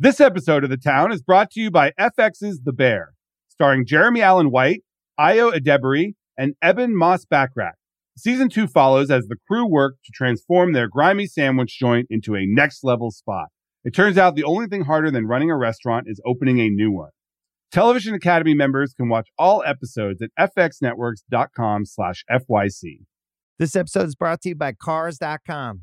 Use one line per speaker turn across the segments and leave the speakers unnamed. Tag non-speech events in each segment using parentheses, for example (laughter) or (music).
This episode of The Town is brought to you by FX's The Bear, starring Jeremy Allen White, Ayo Edebiri, and Ebon Moss-Bachrach. Season two follows as the crew work to transform their grimy sandwich joint into a next level spot. It turns out the only thing harder than running a restaurant is opening a new one. Television Academy members can watch all episodes at fxnetworks.com slash FYC.
This episode is brought to you by Cars.com.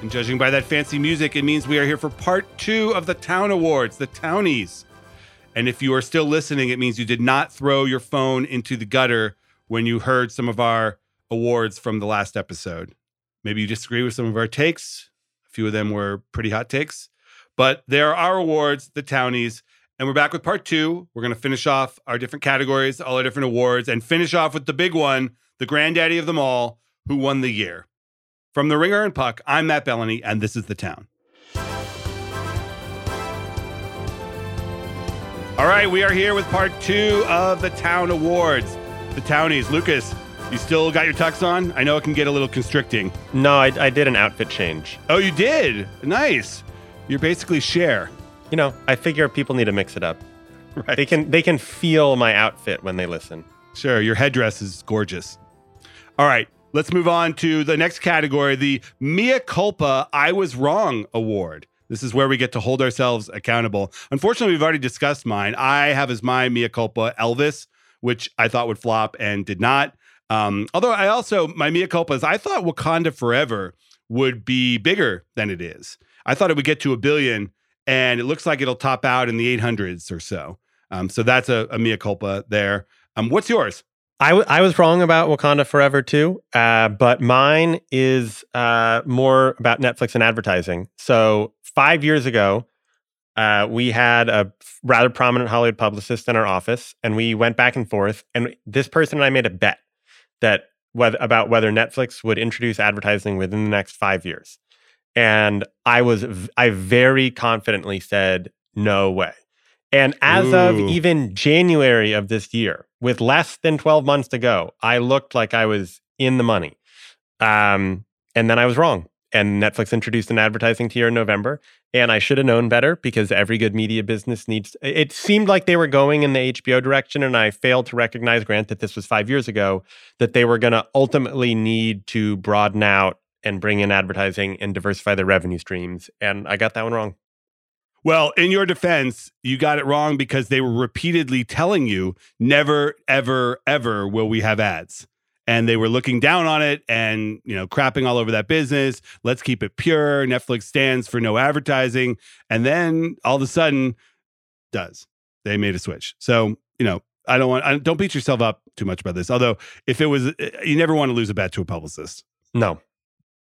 And judging by that fancy music, it means we are here for part two of the Town Awards, the Townies. And if you are still listening, it means you did not throw your phone into the gutter when you heard some of our awards from the last episode. Maybe you disagree with some of our takes. A few of them were pretty hot takes. But there are our awards, the Townies. And we're back with part two. We're going to finish off our different categories, all our different awards, and finish off with the big one, the granddaddy of them all, who won the year. From The Ringer and Puck, I'm Matt Belloni, and this is The Town. All right, we are here with part two of the Town Awards. The Townies. Lucas, you still got your tux on? I know it can get a little constricting.
No, I, I did an outfit change.
Oh, you did? Nice. You're basically Cher.
You know, I figure people need to mix it up. (laughs)
Right.
They can they can feel my outfit when they listen.
Sure, your headdress is gorgeous. All right, let's move on to the next category the Mea Culpa I Was Wrong Award. This is where we get to hold ourselves accountable. Unfortunately, we've already discussed mine. I have as my Mea Culpa Elvis, which I thought would flop and did not. Um, although I also, my Mea Culpa is I thought Wakanda Forever would be bigger than it is. I thought it would get to a billion, and it looks like it'll top out in the 800s or so. Um, so that's a, a Mea Culpa there. Um, what's yours?
I, w- I was wrong about Wakanda Forever too, uh, but mine is uh, more about Netflix and advertising. So five years ago, uh, we had a rather prominent Hollywood publicist in our office, and we went back and forth. And this person and I made a bet that about whether Netflix would introduce advertising within the next five years. And I was I very confidently said no way. And as of even January of this year, with less than 12 months to go, I looked like I was in the money. Um, and then I was wrong. And Netflix introduced an advertising tier in November. And I should have known better because every good media business needs. It seemed like they were going in the HBO direction. And I failed to recognize, grant that this was five years ago, that they were going to ultimately need to broaden out and bring in advertising and diversify their revenue streams. And I got that one wrong.
Well, in your defense, you got it wrong because they were repeatedly telling you never, ever, ever will we have ads. And they were looking down on it and, you know, crapping all over that business. Let's keep it pure. Netflix stands for no advertising. And then all of a sudden does. They made a switch. So, you know, I don't want I, don't beat yourself up too much about this. Although if it was eh, you never want to lose a bet to a publicist.
No.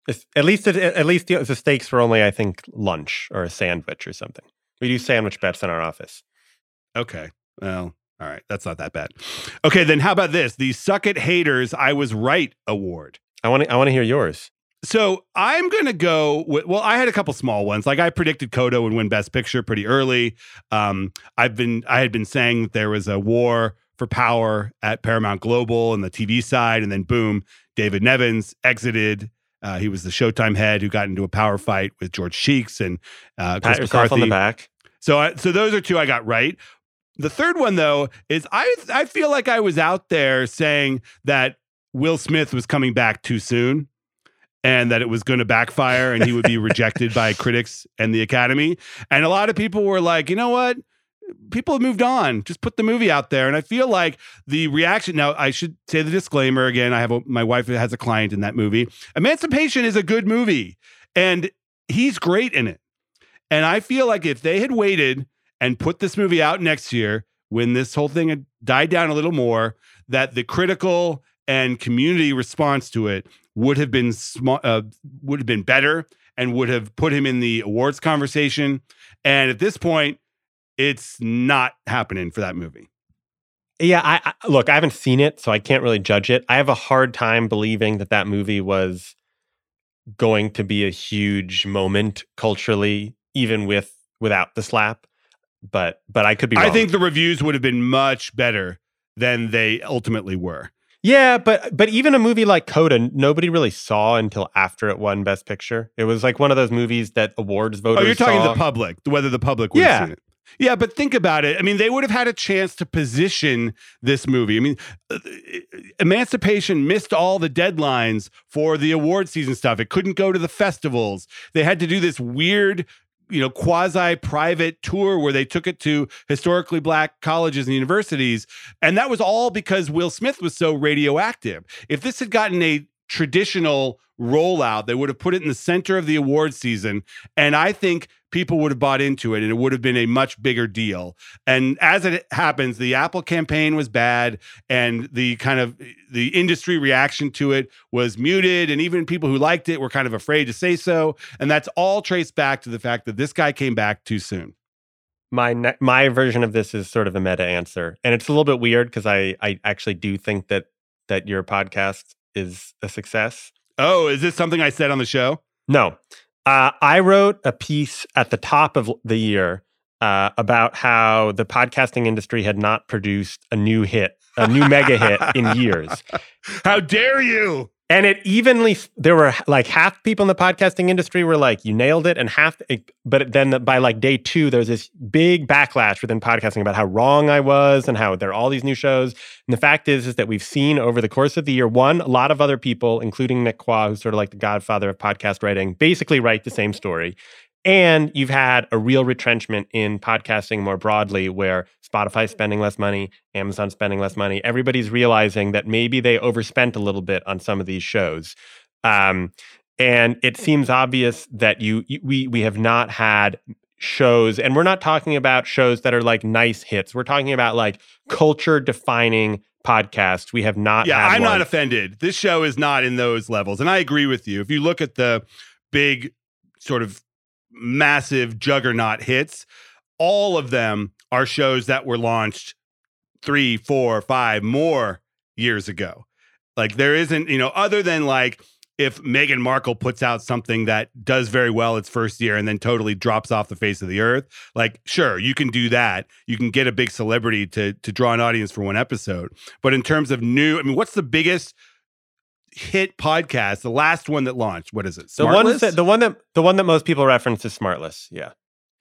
It's, at least it, at least the, the stakes were only, I think, lunch or a sandwich or something. We do sandwich bets in our office.
Okay. Well, all right. That's not that bad. Okay, then how about this? The Suck It Haters I Was Right Award.
I want to I want to hear yours.
So I'm going to go with, well, I had a couple small ones. Like I predicted Coda would win Best Picture pretty early. Um, I've been, I had been saying that there was a war for power at Paramount Global and the TV side. And then boom, David Nevins exited. Uh, he was the Showtime head who got into a power fight with George Cheeks and uh, Chris
yourself
McCarthy.
on the back.
So, I, so those are two I got right. The third one though is I I feel like I was out there saying that Will Smith was coming back too soon and that it was going to backfire and he would be (laughs) rejected by critics and the Academy. And a lot of people were like, you know what? People have moved on. Just put the movie out there. And I feel like the reaction now, I should say the disclaimer again. I have a, my wife has a client in that movie. Emancipation is a good movie, and he's great in it. And I feel like if they had waited and put this movie out next year, when this whole thing had died down a little more, that the critical and community response to it would have been sm- uh, would have been better and would have put him in the awards conversation. And at this point, it's not happening for that movie.
Yeah, I, I, look. I haven't seen it, so I can't really judge it. I have a hard time believing that that movie was going to be a huge moment culturally, even with without the slap. But but I could be. Wrong.
I think the reviews would have been much better than they ultimately were.
Yeah, but but even a movie like Coda, nobody really saw until after it won Best Picture. It was like one of those movies that awards voters.
Oh, you're talking
saw.
the public, whether the public would
Yeah.
have seen it. Yeah, but think about it. I mean, they would have had a chance to position this movie. I mean, uh, Emancipation missed all the deadlines for the award season stuff. It couldn't go to the festivals. They had to do this weird, you know, quasi private tour where they took it to historically black colleges and universities. And that was all because Will Smith was so radioactive. If this had gotten a traditional rollout, they would have put it in the center of the award season. And I think people would have bought into it and it would have been a much bigger deal. And as it happens, the Apple campaign was bad and the kind of the industry reaction to it was muted and even people who liked it were kind of afraid to say so. And that's all traced back to the fact that this guy came back too soon.
my ne- my version of this is sort of a meta answer, and it's a little bit weird because I I actually do think that that your podcast is a success.
Oh, is this something I said on the show?
No, uh, I wrote a piece at the top of the year uh, about how the podcasting industry had not produced a new hit, a new mega hit in years. (laughs)
How dare you?
And it evenly, there were like half people in the podcasting industry were like, you nailed it. And half, eh, but then by like day two, there's this big backlash within podcasting about how wrong I was and how there are all these new shows. And the fact is, is that we've seen over the course of the year, one, a lot of other people, including Nick Quah, who's sort of like the godfather of podcast writing, basically write the same story. And you've had a real retrenchment in podcasting more broadly, where Spotify's mm-hmm. spending less money, Amazon's spending less money. Everybody's realizing that maybe they overspent a little bit on some of these shows. Um, and it mm-hmm. seems obvious that you, you we we have not had shows, and we're not talking about shows that are like nice hits. We're talking about like mm-hmm. culture defining podcasts. We have not.
Yeah, I'm
one.
not offended. This show is not in those levels. And I agree with you. If you look at the big sort of massive juggernaut hits, all of them are shows that were launched three, four, five more years ago. Like there isn't, you know, other than like if Meghan Markle puts out something that does very well its first year and then totally drops off the face of the earth, like sure, you can do that. You can get a big celebrity to to draw an audience for one episode. But in terms of new, I mean, what's the biggest hit podcast? The last one that launched, what is it?
The one
Smartless?
that the one that the one that most people reference is Smartless. Yeah.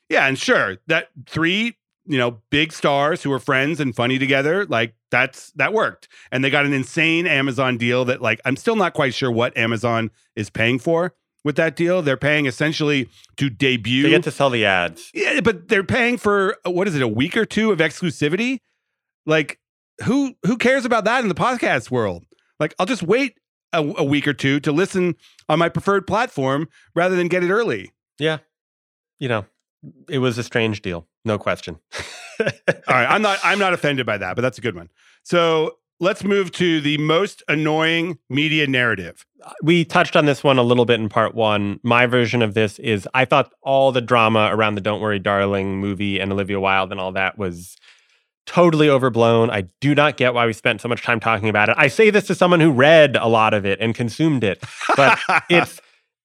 Yeah, and sure, that three, you know, big stars who were friends and funny together, like that's that worked. And they got an insane Amazon deal that like I'm still not quite sure what Amazon is paying for with that deal. They're paying essentially to debut
They get to sell the ads.
Yeah, but they're paying for what is it, a week or two of exclusivity? Like who who cares about that in the podcast world? Like I'll just wait a, a week or two to listen on my preferred platform rather than get it early.
Yeah. You know, it was a strange deal. No question. (laughs)
All right, I'm not I'm not offended by that, but that's a good one. So let's move to the most annoying media narrative.
we touched on this one a little bit in part one. My version of this is I thought all the drama around the Don't Worry Darling movie and Olivia Wilde and all that was totally overblown. I do not get why we spent so much time talking about it. I say this to someone who read a lot of it and consumed it, but (laughs) it's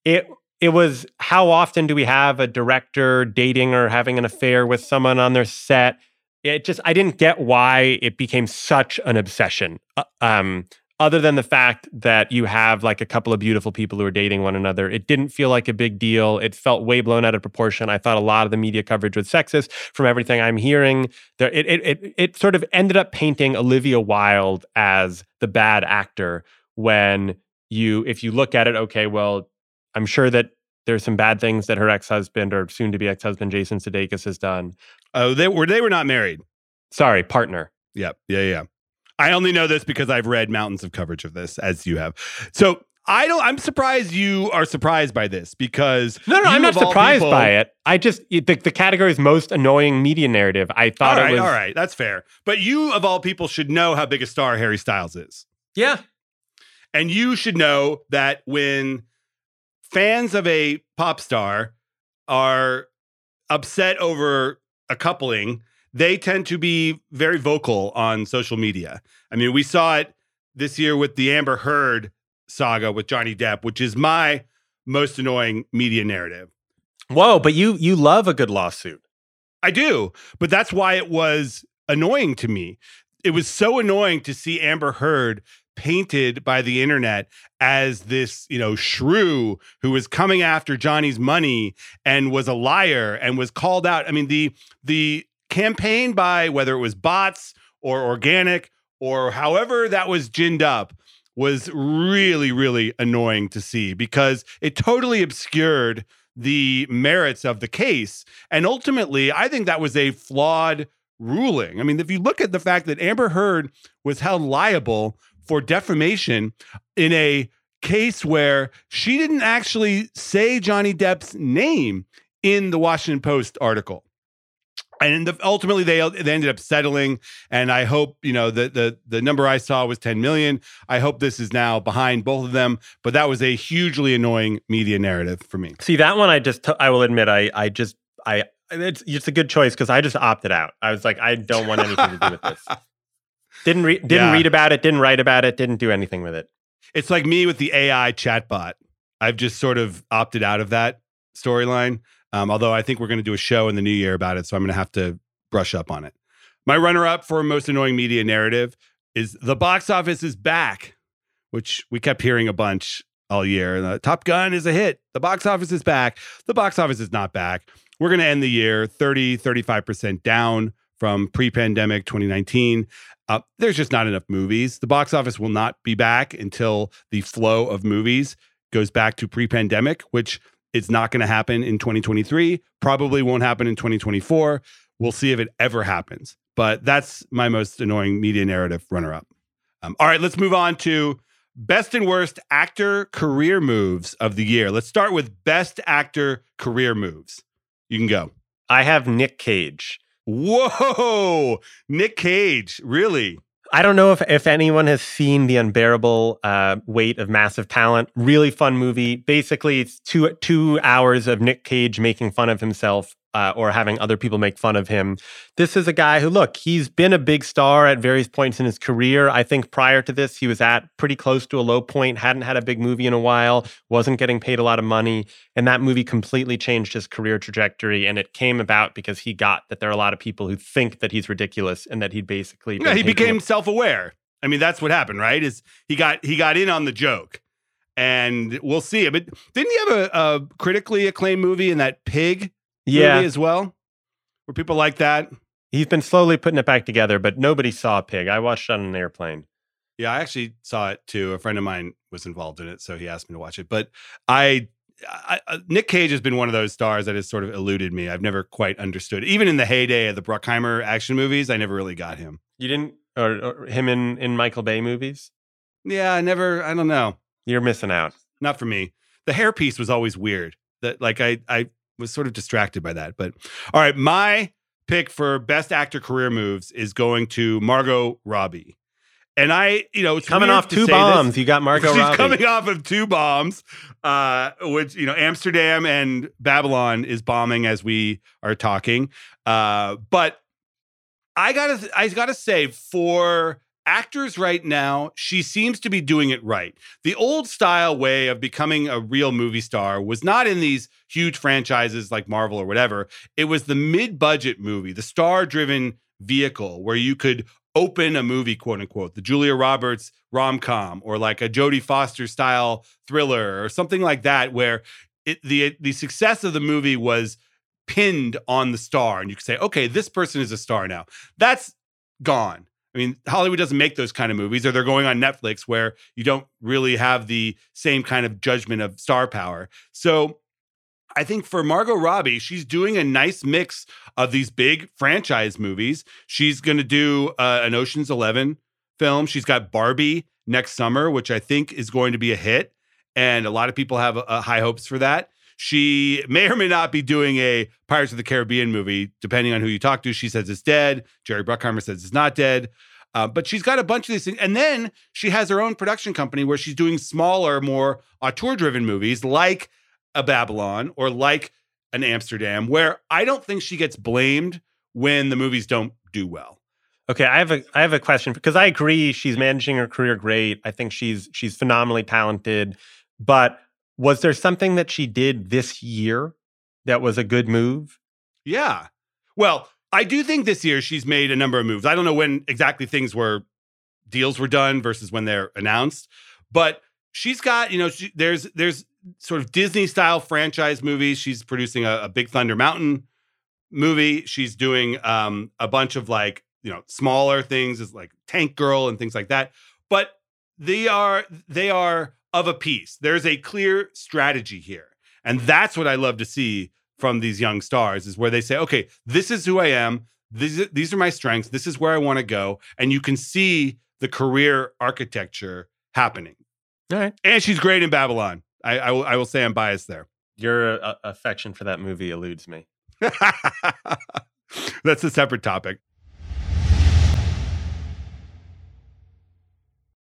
it it was how often do we have a director dating or having an affair with someone on their set? It just I didn't get why it became such an obsession. Uh, um other than the fact that you have like a couple of beautiful people who are dating one another, it didn't feel like a big deal. It felt way blown out of proportion. I thought a lot of the media coverage was sexist from everything I'm hearing. There, it, it, it, it sort of ended up painting Olivia Wilde as the bad actor when you, if you look at it, okay, well, I'm sure that There's some bad things that her ex-husband or soon-to-be ex-husband Jason Sudeikis has done.
Oh, they were they were not married.
Sorry, partner.
Yep. Yeah, yeah. I only know this because I've read mountains of coverage of this, as you have. So I don't. I'm surprised you are surprised by this because
no, no, I'm not surprised
people-
by it. I just the, the category's most annoying media narrative. I thought
right,
it was
all right, that's fair. But you of all people should know how big a star Harry Styles is,
yeah.
and you should know that when fans of a pop star are upset over a coupling, they tend to be very vocal on social media. I mean, we saw it this year with the Amber Heard saga with Johnny Depp, which is my most annoying media narrative.
Whoa, but you you love a good lawsuit.
I do, but that's why it was annoying to me. It was so annoying to see Amber Heard painted by the internet as this, you know, shrew who was coming after Johnny's money and was a liar and was called out. I mean, the the campaign by whether it was bots or organic or however that was ginned up was really really annoying to see because it totally obscured the merits of the case. And ultimately i think that was a flawed ruling. I mean if you look at the fact that amber heard was held liable for defamation in a case where she didn't actually say johnny depp's name in the washington post article and the, ultimately they they ended up settling and i hope you know the the the number i saw was 10 million i hope this is now behind both of them but that was a hugely annoying media narrative for me
See that one, I just t- I will admit I I just I it's it's a good choice because I just opted out. I was like I don't want anything to do with this. (laughs) Didn't read didn't
Yeah.
read about it. Didn't write about it. Didn't do anything with it.
it's like me with the ai chatbot i've just sort of opted out of that storyline um, although i think we're going to do a show in the new year about it so i'm going to have to brush up on it my runner-up for most annoying media narrative is the box office is back which we kept hearing a bunch all year. The Top Gun is a hit. The box office is back. The box office is not back. We're going to end the year 30, 35% down from pre pandemic 2019. Uh, there's just not enough movies. The box office will not be back until the flow of movies goes back to pre pandemic, which is not going to happen in 2023, probably won't happen in 2024. We'll see if it ever happens. But that's my most annoying media narrative runner up. Um, all right, let's move on to best and worst actor career moves of the year. Let's start with best actor career moves. You can go.
I have Nick Cage.
Whoa, Nick Cage, really?
I don't know if, if anyone has seen the unbearable uh, weight of massive talent. Really fun movie. Basically, it's two two hours of Nick Cage making fun of himself uh, or having other people make fun of him. This is a guy who, look, he's been a big star at various points in his career. I think prior to this, he was at pretty close to a low point. Hadn't had a big movie in a while. Wasn't getting paid a lot of money, and that movie completely changed his career trajectory. And it came about because he got that there are a lot of people who think that he's ridiculous and that he'd basically
Yeah, he became self-aware. I mean, that's what happened, right? Is he got he got in on the joke, and we'll see. But didn't he have a, a critically acclaimed movie in that Pig
yeah.
as well? Were people like that?
He's been slowly putting it back together, but nobody saw Pig. I watched it on an airplane.
Yeah, I actually saw it too. A friend of mine was involved in it, so he asked me to watch it. But I, I, I Nick Cage has been one of those stars that has sort of eluded me. I've never quite understood. Even in the heyday of the Bruckheimer action movies, I never really got him.
You didn't, or, or him in in Michael Bay movies?
Yeah, I never. I don't know.
You're missing out.
Not for me. The hairpiece was always weird. That like I I was sort of distracted by that. But all right, my pick for best actor career moves is going to Margot Robbie. And I, you know, it's
Coming off two
say this.
bombs, you got (laughs) Margot
She's
Robbie.
coming off of two bombs, uh, which you know Amsterdam and Babylon is bombing as we are talking. Uh, but I gotta, I gotta say, for actors right now, she seems to be doing it right. The old style way of becoming a real movie star was not in these huge franchises like Marvel or whatever. It was the mid-budget movie, the star-driven vehicle where you could open a movie, quote unquote, the Julia Roberts rom com or like a Jodie Foster style thriller or something like that, where it, the the success of the movie was pinned on the star, and you could say, okay, this person is a star now. That's gone. I mean, Hollywood doesn't make those kind of movies, or they're going on Netflix where you don't really have the same kind of judgment of star power. So I think for Margot Robbie, she's doing a nice mix of these big franchise movies. She's going to do uh, an Ocean's 11 film. She's got Barbie next summer, which I think is going to be a hit. And a lot of people have uh, high hopes for that. She may or may not be doing a Pirates of the Caribbean movie, depending on who you talk to. She says it's dead. Jerry Bruckheimer says it's not dead. Uh, but she's got a bunch of these things. And then she has her own production company where she's doing smaller, more auteur driven movies like a Babylon or like an Amsterdam, where I don't think she gets blamed when the movies don't do well.
Okay, I have a I have a question because I agree she's managing her career great. I think she's she's phenomenally talented, but was there something that she did this year that was a good move?
Yeah. Well, I do think this year she's made a number of moves. I don't know when exactly things were deals were done versus when they're announced, but she's got, you know, she, there's there's sort of Disney style franchise movies. She's producing a, a Big Thunder Mountain movie. She's doing um, a bunch of like, you know, smaller things as like Tank Girl and things like that. But they are they are of a piece. There's a clear strategy here. And that's what I love to see from these young stars is where they say, okay, this is who I am. These, these are my strengths. This is where I want to go. And you can see the career architecture happening.
All right.
And she's great in Babylon. I, I, will, I will say I'm biased there.
Your uh, affection for that movie eludes me. (laughs)
That's a separate topic.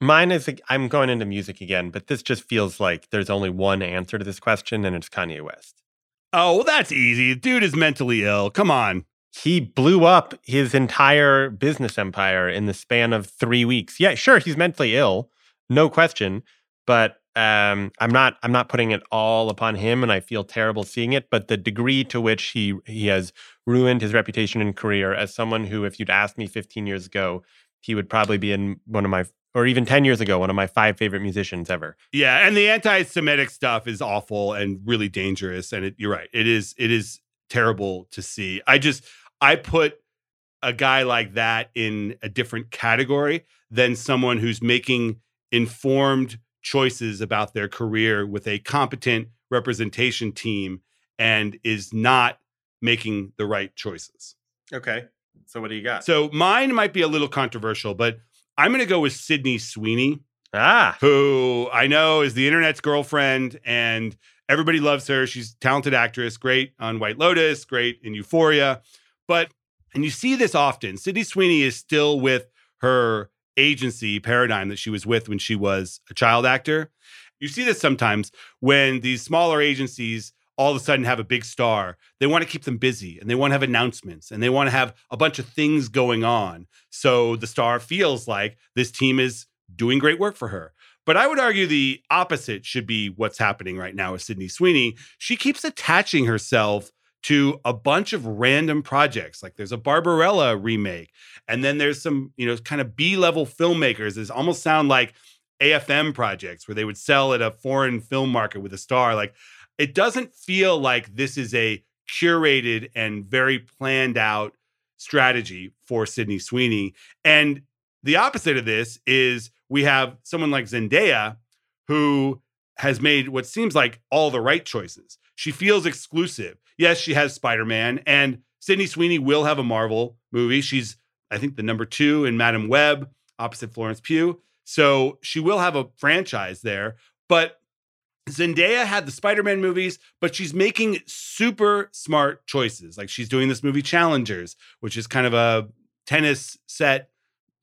Mine is I'm going into music again, but this just feels like there's only one answer to this question, and it's Kanye West.
Oh, well, that's easy. Dude is mentally ill. Come on.
He blew up his entire business empire in the span of three weeks. Yeah, sure, he's mentally ill, no question. But um, I'm not I'm not putting it all upon him, and I feel terrible seeing it. But the degree to which he he has ruined his reputation and career as someone who, if you'd asked me 15 years ago, he would probably be in one of my or even 10 years ago, one of my five favorite musicians ever.
Yeah, and the anti-Semitic stuff is awful and really dangerous. And it, you're right, it is it is terrible to see. I just I put a guy like that in a different category than someone who's making informed choices about their career with a competent representation team and is not making the right choices.
Okay. So what do you got?
So mine might be a little controversial, but I'm going to go with Sydney Sweeney.
Ah.
Who I know is the internet's girlfriend and everybody loves her. She's a talented actress, great on White Lotus, great in Euphoria. But, and you see this often, Sydney Sweeney is still with her agency paradigm that she was with when she was a child actor. You see this sometimes when these smaller agencies all of a sudden have a big star. They want to keep them busy and they want to have announcements and they want to have a bunch of things going on. So the star feels like this team is doing great work for her. But I would argue the opposite should be what's happening right now with Sydney Sweeney. She keeps attaching herself to a bunch of random projects. Like there's a Barbarella remake, and then there's some, you know, kind of B-level filmmakers. That almost sound like AFM projects where they would sell at a foreign film market with a star. Like it doesn't feel like this is a curated and very planned out strategy for Sydney Sweeney. And the opposite of this is we have someone like Zendaya who has made what seems like all the right choices. She feels exclusive. Yes, she has Spider Man, and Sydney Sweeney will have a Marvel movie. She's, I think, the number two in Madame Web opposite Florence Pugh. So she will have a franchise there. But Zendaya had the Spider Man movies, but she's making super smart choices. Like she's doing this movie Challengers, which is kind of a tennis set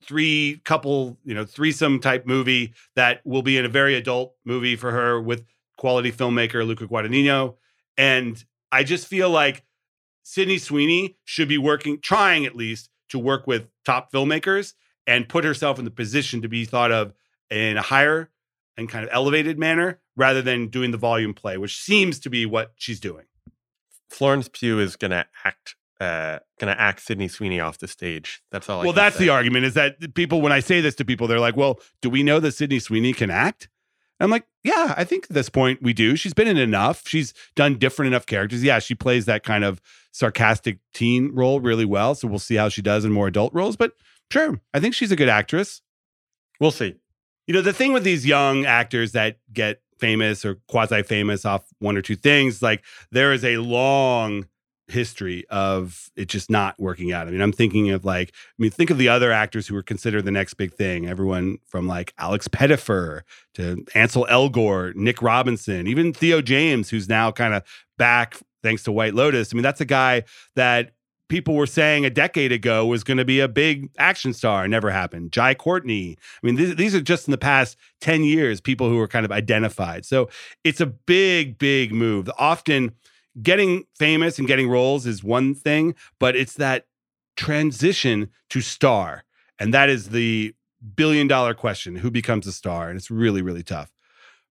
three couple, you know, threesome type movie that will be in a very adult movie for her with quality filmmaker Luca Guadagnino. And I just feel like Sydney Sweeney should be working, trying at least to work with top filmmakers and put herself in the position to be thought of in a higher and kind of elevated manner rather than doing the volume play, which seems to be what she's doing.
Florence Pugh is going to act uh, going to act Sydney Sweeney off the stage. That's all.
well, that's say. the argument. Is that people when I say this to people, they're like, "Well, do we know that Sydney Sweeney can act?" I'm like, "Yeah, I think at this point we do. She's been in enough. She's done different enough characters. Yeah, she plays that kind of sarcastic teen role really well. So we'll see how she does in more adult roles. But sure, I think she's a good actress.
We'll see.
You know, the thing with these young actors that get famous or quasi famous off one or two things, like there is a long history of it just not working out. I mean, I'm thinking of like, I mean, think of the other actors who were considered the next big thing. Everyone from like Alex Pettyfer to Ansel Elgort, Nick Robinson, even Theo James, who's now kind of back thanks to White Lotus. I mean, that's a guy that people were saying a decade ago was going to be a big action star. Never happened. Jai Courtney. I mean, these, these are just in the past 10 years, people who were kind of identified. So it's a big, big move. Often getting famous and getting roles is one thing, but it's that transition to star. And that is the billion dollar question who becomes a star? And it's really, really tough.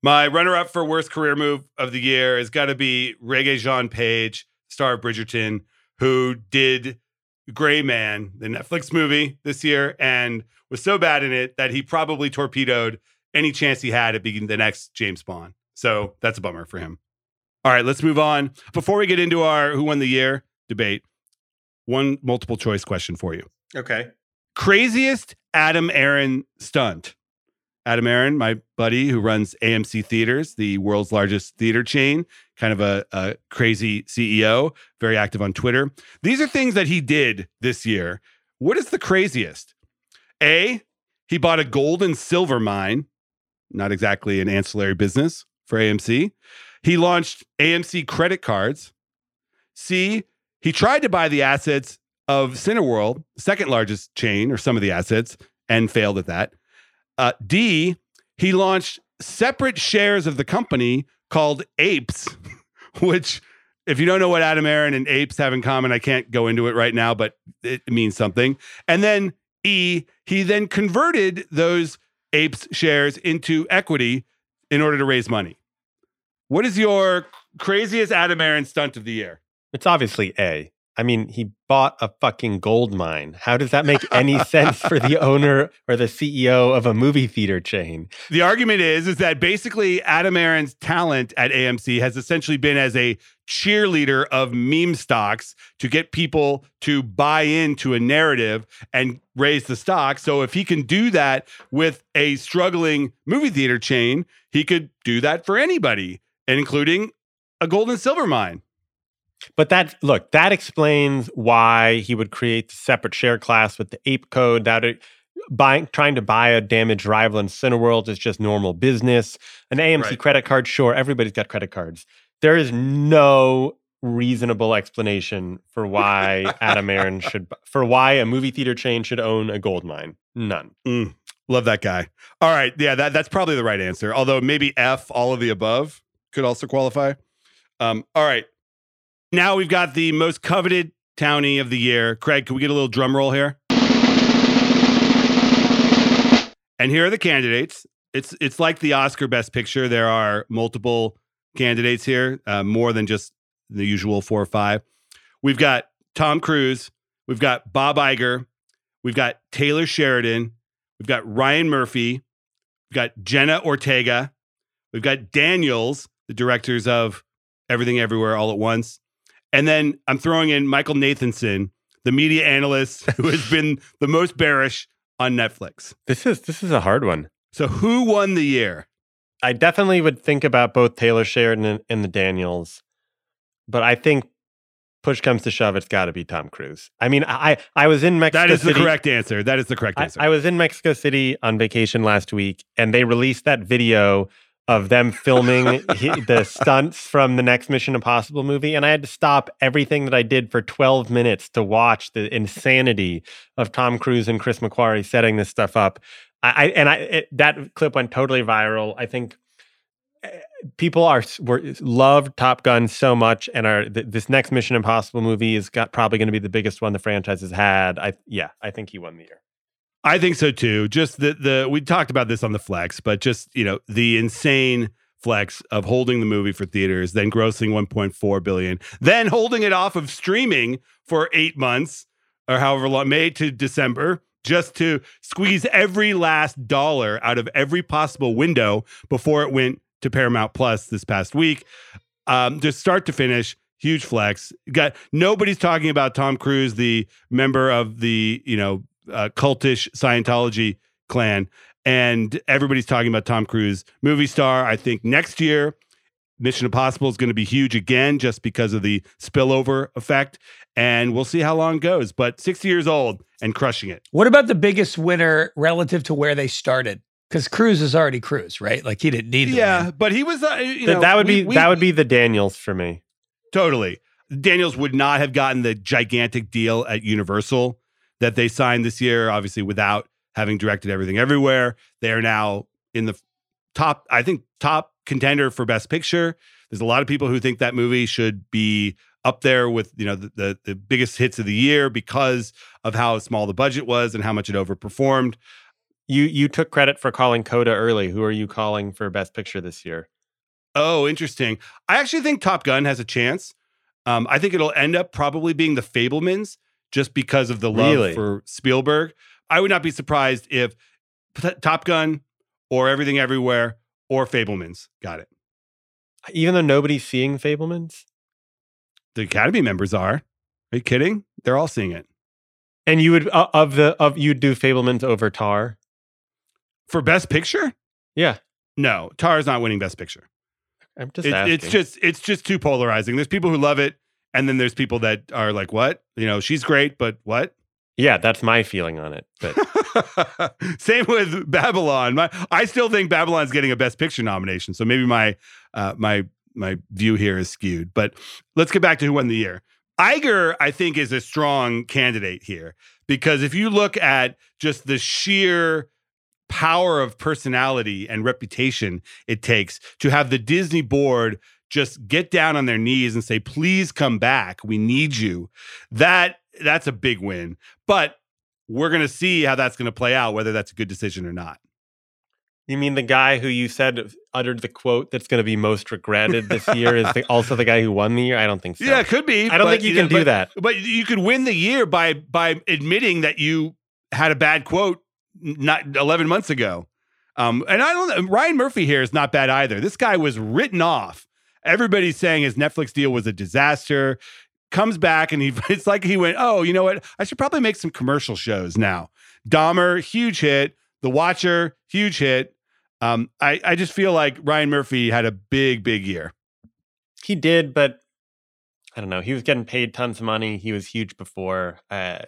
My runner up for worst career move of the year has got to be Regé-Jean Page, star of Bridgerton who did Gray Man, the Netflix movie this year, and was so bad in it that he probably torpedoed any chance he had at being the next James Bond. So that's a bummer for him. All right, let's move on. Before we get into our Who Won the Year debate, one multiple choice question for you.
Okay.
Craziest Adam Aron stunt Adam Aron, my buddy who runs AMC Theaters, the world's largest theater chain, kind of a, a, crazy CEO, very active on Twitter. These are things that he did this year. What is the craziest? A, he bought a gold and silver mine, not exactly an ancillary business for AMC. He launched AMC credit cards. C, he tried to buy the assets of Cineworld, second largest chain, or some of the assets, and failed at that. Uh, D, he launched separate shares of the company called Apes, (laughs) which, if you don't know what Adam Aron and Apes have in common, I can't go into it right now, but it means something. And then E, he then converted those Apes shares into equity in order to raise money. What is your craziest Adam Aron stunt of the year?
It's obviously A. I mean, he bought a fucking gold mine. How does that make any sense for the owner or the CEO of a movie theater chain?
The argument is is that basically Adam Aron's talent at AMC has essentially been as a cheerleader of meme stocks to get people to buy into a narrative and raise the stock. So if he can do that with a struggling movie theater chain, he could do that for anybody, including a gold and silver mine.
But that look, that explains why he would create the separate share class with the ape code. That it, buying trying to buy a damaged rival in Cineworld is just normal business. An AMC right. credit card, sure, everybody's got credit cards. There is no reasonable explanation for why Adam Aron (laughs) should for why a movie theater chain should own a gold mine. None.
Mm, love that guy. All right, yeah, that, that's probably the right answer. Although maybe F, all of the above, could also qualify. Um, all right, now we've got the most coveted townie of the year. Craig, can we get a little drum roll here? And here are the candidates. It's it's like the Oscar Best Picture. There are multiple candidates here, uh, more than just the usual four or five. We've got Tom Cruise. We've got Bob Iger. We've got Taylor Sheridan. We've got Ryan Murphy. We've got Jenna Ortega. We've got Daniels, the directors of Everything Everywhere All at Once And then I'm throwing in Michael Nathanson, the media analyst (laughs) who has been the most bearish on Netflix.
This is this is a hard one.
So who won the year?
I definitely would think about both Taylor Sheridan and, and the Daniels, but I think push comes to shove, it's got to be Tom Cruise. I mean, I I was in Mexico.
That is
City.
the correct answer. That is the correct
I,
answer.
I was in Mexico City on vacation last week, and they released that video of them filming (laughs) he, the stunts from the next Mission Impossible movie, and I had to stop everything that I did for 12 minutes to watch the insanity of Tom Cruise and Chris McQuarrie setting this stuff up. I, I and I it, that clip went totally viral. I think eh, people are were, love Top Gun so much, and are th- this next Mission Impossible movie is got probably going to be the biggest one the franchise has had. I yeah, I think he won the year.
I think so too. Just the the we talked about this on the flex, but just you know the insane flex of holding the movie for theaters, then grossing 1.4 billion, then holding it off of streaming for eight months or however long, May to December, just to squeeze every last dollar out of every possible window before it went to Paramount Plus this past week. Um, just start to finish, huge flex. Got nobody's talking about Tom Cruise, the member of the you know uh, cultish Scientology clan, and everybody's talking about Tom Cruise, movie star. I think next year, Mission Impossible is going to be huge again, just because of the spillover effect, and we'll see how long it goes. But 60 years old and crushing it.
What about the biggest winner relative to where they started? Because Cruise is already Cruise, right? Like he didn't need. To
Yeah,
win.
but he was. Uh, you
Th-
know,
that would
we-
be
we-
that would be the Daniels for me.
Totally. Daniels would not have gotten the gigantic deal at Universal that they signed this year, obviously, without having directed everything everywhere. They are now in the top, I think, top contender for Best Picture. There's a lot of people who think that movie should be up there with you know the, the, the biggest hits of the year because of how small the budget was and how much it overperformed.
You you took credit for calling Coda early. Who are you calling for Best Picture this year?
Oh, interesting. I actually think Top Gun has a chance. Um, I think it'll end up probably being the Fabelmans just because of the love
Really?
for Spielberg. I would not be surprised if P- Top Gun or Everything Everywhere or Fabelmans got it.
Even though nobody's seeing Fabelmans,
The Academy members are. Are you kidding? They're all seeing it.
and you would uh, of the of you'd do Fabelmans over Tar.
For Best Picture?
Yeah,
No, Tar is not winning Best Picture.
I'm just
It- it's just it's just too polarizing. There's people who love it, and then there's people that are like, "What? You know, she's great, but what?"
yeah, that's my feeling on it. But (laughs)
Same with Babylon. My, I still think Babylon's getting a Best Picture nomination. So maybe my uh, my my view here is skewed. But let's get back to who won the year. Iger, I think, is a strong candidate here because if you look at just the sheer power of personality and reputation it takes to have the Disney board just get down on their knees and say, "Please come back. We need you." That that's a big win. But we're going to see how that's going to play out, whether that's a good decision or not.
you mean the guy who you said uttered the quote that's going to be most regretted this year is the, (laughs) also the guy who won the year? I don't think so.
Yeah, it could be.
I don't
but,
think you can do
but-
that.
But you could win the year by by admitting that you had a bad quote not 11 months ago. Um, and I don't. Ryan Murphy here is not bad either. This guy was written off. Everybody's saying his Netflix deal was a disaster. Comes back and he (laughs) it's like he went, oh, you know what? I should probably make some commercial shows now. Dahmer, huge hit. The Watcher, huge hit. Um, I, I just feel like Ryan Murphy had a big, big year.
He did, but I don't know. He was getting paid tons of money. He was huge before. Uh,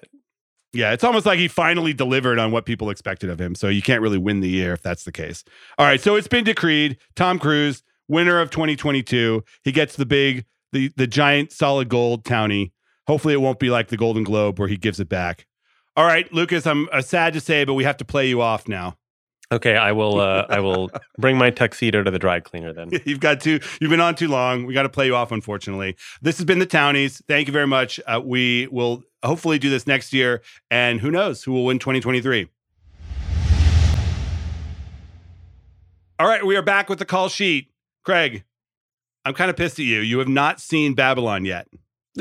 Yeah, it's almost like he finally delivered on what people expected of him. So you can't really win the year if that's the case. All right, so it's been decreed. Tom Cruise, winner of 2022. He gets the big, the the giant solid gold townie. Hopefully, it won't be like the Golden Globe where he gives it back. All right, Lucas, I'm uh, sad to say, but we have to play you off now.
okay, I will. Uh, I will (laughs) bring my tuxedo to the dry cleaner then. (laughs)
You've got to. You've been on too long. We got to play you off, unfortunately. This has been the Townies. Thank you very much. Uh, we will hopefully do this next year, and who knows who will win 2023. All right, we are back with the call sheet. Craig, I'm kind of pissed at you. You have not seen Babylon yet.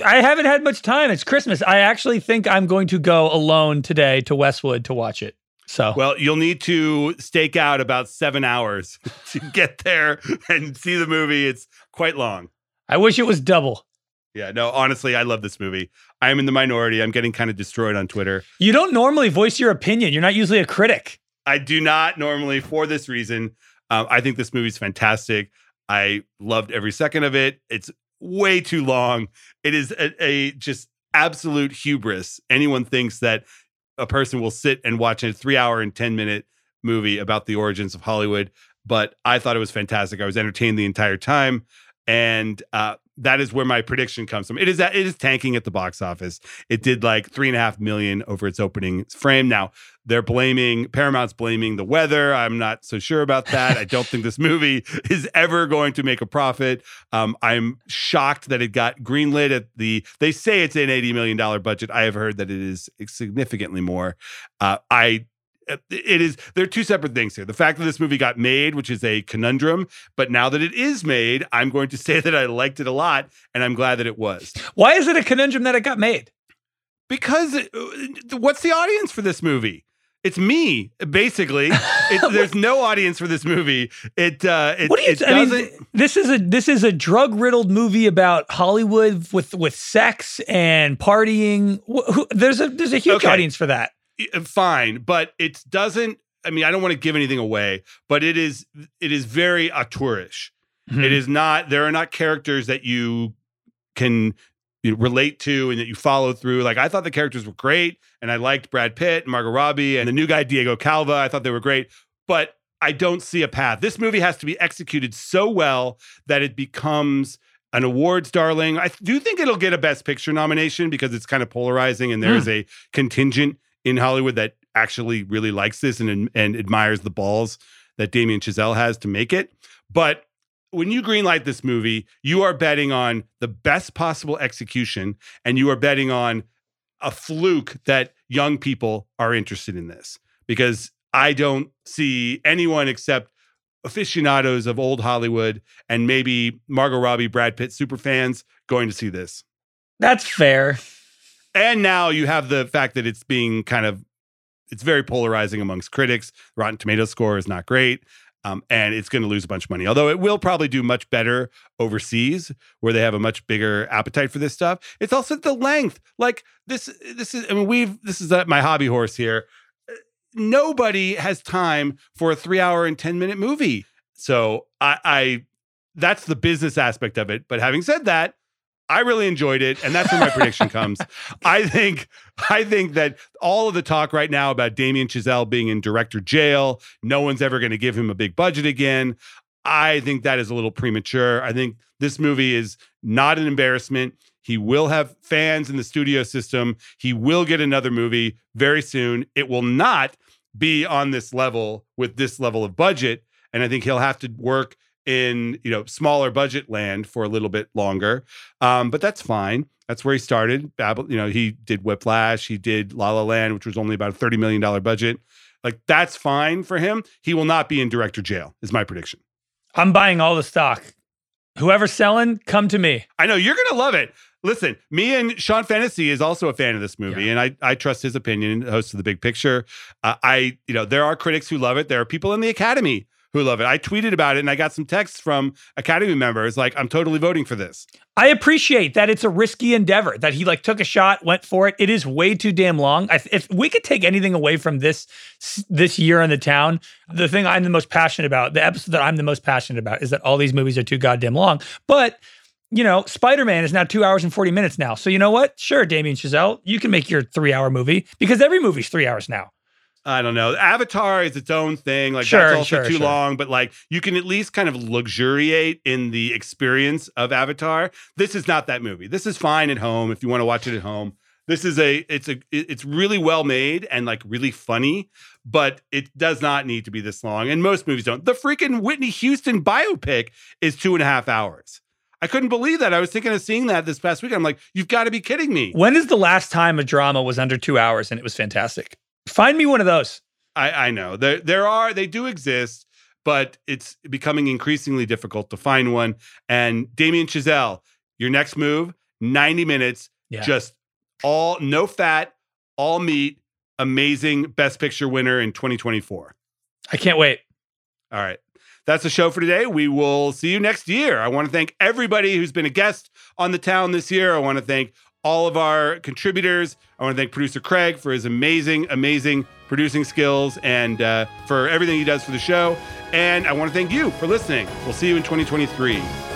I haven't had much time. It's Christmas. I actually think I'm going to go alone today to Westwood to watch it. So
Well, you'll need to stake out about seven hours (laughs) to get there and see the movie. It's quite long.
I wish it was double.
Yeah, no, honestly, I love this movie. I am in the minority. I'm getting kind of destroyed on Twitter.
You don't normally voice your opinion. You're not usually a critic.
I do not normally for this reason. Um, I think this movie's fantastic. I loved every second of it. It's way too long. It is a, a just absolute hubris. Anyone thinks that a person will sit and watch a three hour and 10 minute movie about the origins of Hollywood. But I thought it was fantastic. I was entertained the entire time. And uh, that is where my prediction comes from. It is that it is tanking at the box office. It did like three and a half million over its opening frame. Now they're blaming Paramount's blaming the weather. I'm not so sure about that. I don't think this (laughs) movie is ever going to make a profit. Um, I'm shocked that it got greenlit at the. They say it's an 80 million dollar budget. I have heard that it is significantly more. Uh, I it is there are two separate things here the fact that this movie got made which is a conundrum but now that it is made i'm going to (laughs) say that i liked it a lot and i'm glad that it was
Why is it a conundrum that it got made?
because uh, what's the audience for this movie it's me basically (laughs) it, there's no audience for this movie it uh it,
what do you?
it
I mean, this is a this is a drug riddled movie about Hollywood with with sex and partying. Wh- who- There's a there's a huge
Okay.
audience for that.
Uh, fine but it doesn't i mean i don't want to give anything away but it is it is very auteurish
Hmm.
It is not. There are not characters that you can you know, relate to and that you follow through. Like I thought the characters were great, and I liked Brad Pitt, and Margot Robbie, and the new guy Diego Calva. I thought they were great, but I don't see a path. This movie has to be executed so well that it becomes an awards darling. I do think it'll get a Best Picture nomination because it's kind of polarizing, and there is a contingent in Hollywood that actually really likes this and and admires the balls that Damien Chazelle has to make it. But when you greenlight this movie, you are betting on the best possible execution, and you are betting on a fluke that young people are interested in this because I don't see anyone except aficionados of old Hollywood and maybe Margot Robbie, Brad Pitt super fans going to see this.
That's fair.
And now you have the fact that it's being kind of it's very polarizing amongst critics. Rotten Tomatoes score is not great. Um, and it's going to lose a bunch of money. Although it will probably do much better overseas, where they have a much bigger appetite for this stuff. It's also the length. Like this, this is. I mean, we've. This is my hobby horse here. Nobody has time for a three-hour and ten-minute movie. So I, I, that's the business aspect of it. But having said that, I really enjoyed it, and that's where my prediction comes. (laughs) I think I think that all of the talk right now about Damien Chazelle being in director jail, no one's ever going to give him a big budget again. I think that is a little premature. I think this movie is not an embarrassment. He will have fans in the studio system. He will get another movie very soon. It will not be on this level with this level of budget, and I think he'll have to work in you know smaller budget land for a little bit longer. Um, but that's fine. That's where he started. Babel, you know, he did Whiplash, he did La La Land, which was only about a thirty million dollar budget. Like that's fine for him. He will not be in director jail. Is my prediction.
I'm buying all the stock. Whoever's selling, come to me.
I know you're gonna love it. Listen, me and Sean Fennessey is also a fan of this movie, and I I trust his opinion. Host of the Big Picture, uh, I you know there are critics who love it. There are people in the Academy who love it. I tweeted about it, and I got some texts from Academy members like, "I'm totally voting for this."
I appreciate that it's a risky endeavor that he like took a shot, went for it. It is way too damn long. I, if we could take anything away from this this year in the town, the thing I'm the most passionate about, the episode that I'm the most passionate about, is that all these movies are too goddamn long. But you know, Spider Man is now two hours and forty minutes now. So you know what? Sure, Damien Chazelle, you can make your three hour movie because every movie's three hours now.
I don't know. Avatar is its own thing. Like
Sure,
that's also
sure,
too
sure.
long, but like you can at least kind of luxuriate in the experience of Avatar. This is not that movie. This is fine at home if you want to watch it at home. This is a it's a it's really well made and like really funny, but it does not need to be this long. And most movies don't. The freaking Whitney Houston biopic is two and a half hours. I couldn't believe that. I was thinking of seeing that this past week. I'm like, you've got to be kidding me.
When is the last time a drama was under two hours and it was fantastic? Find me one of those.
I, I know there there are they do exist, but it's becoming increasingly difficult to find one. And Damien Chazelle, your next move, 90 minutes,
Yeah.
just all no fat, all meat, amazing best picture winner in 2024.
I can't wait.
All right. That's the show for today. We will see you next year. I want to thank everybody who's been a guest on the town this year. I want to thank all of our contributors. I want to thank producer Craig for his amazing, amazing producing skills and uh, for everything he does for the show. And I want to thank you for listening. We'll see you in 2023.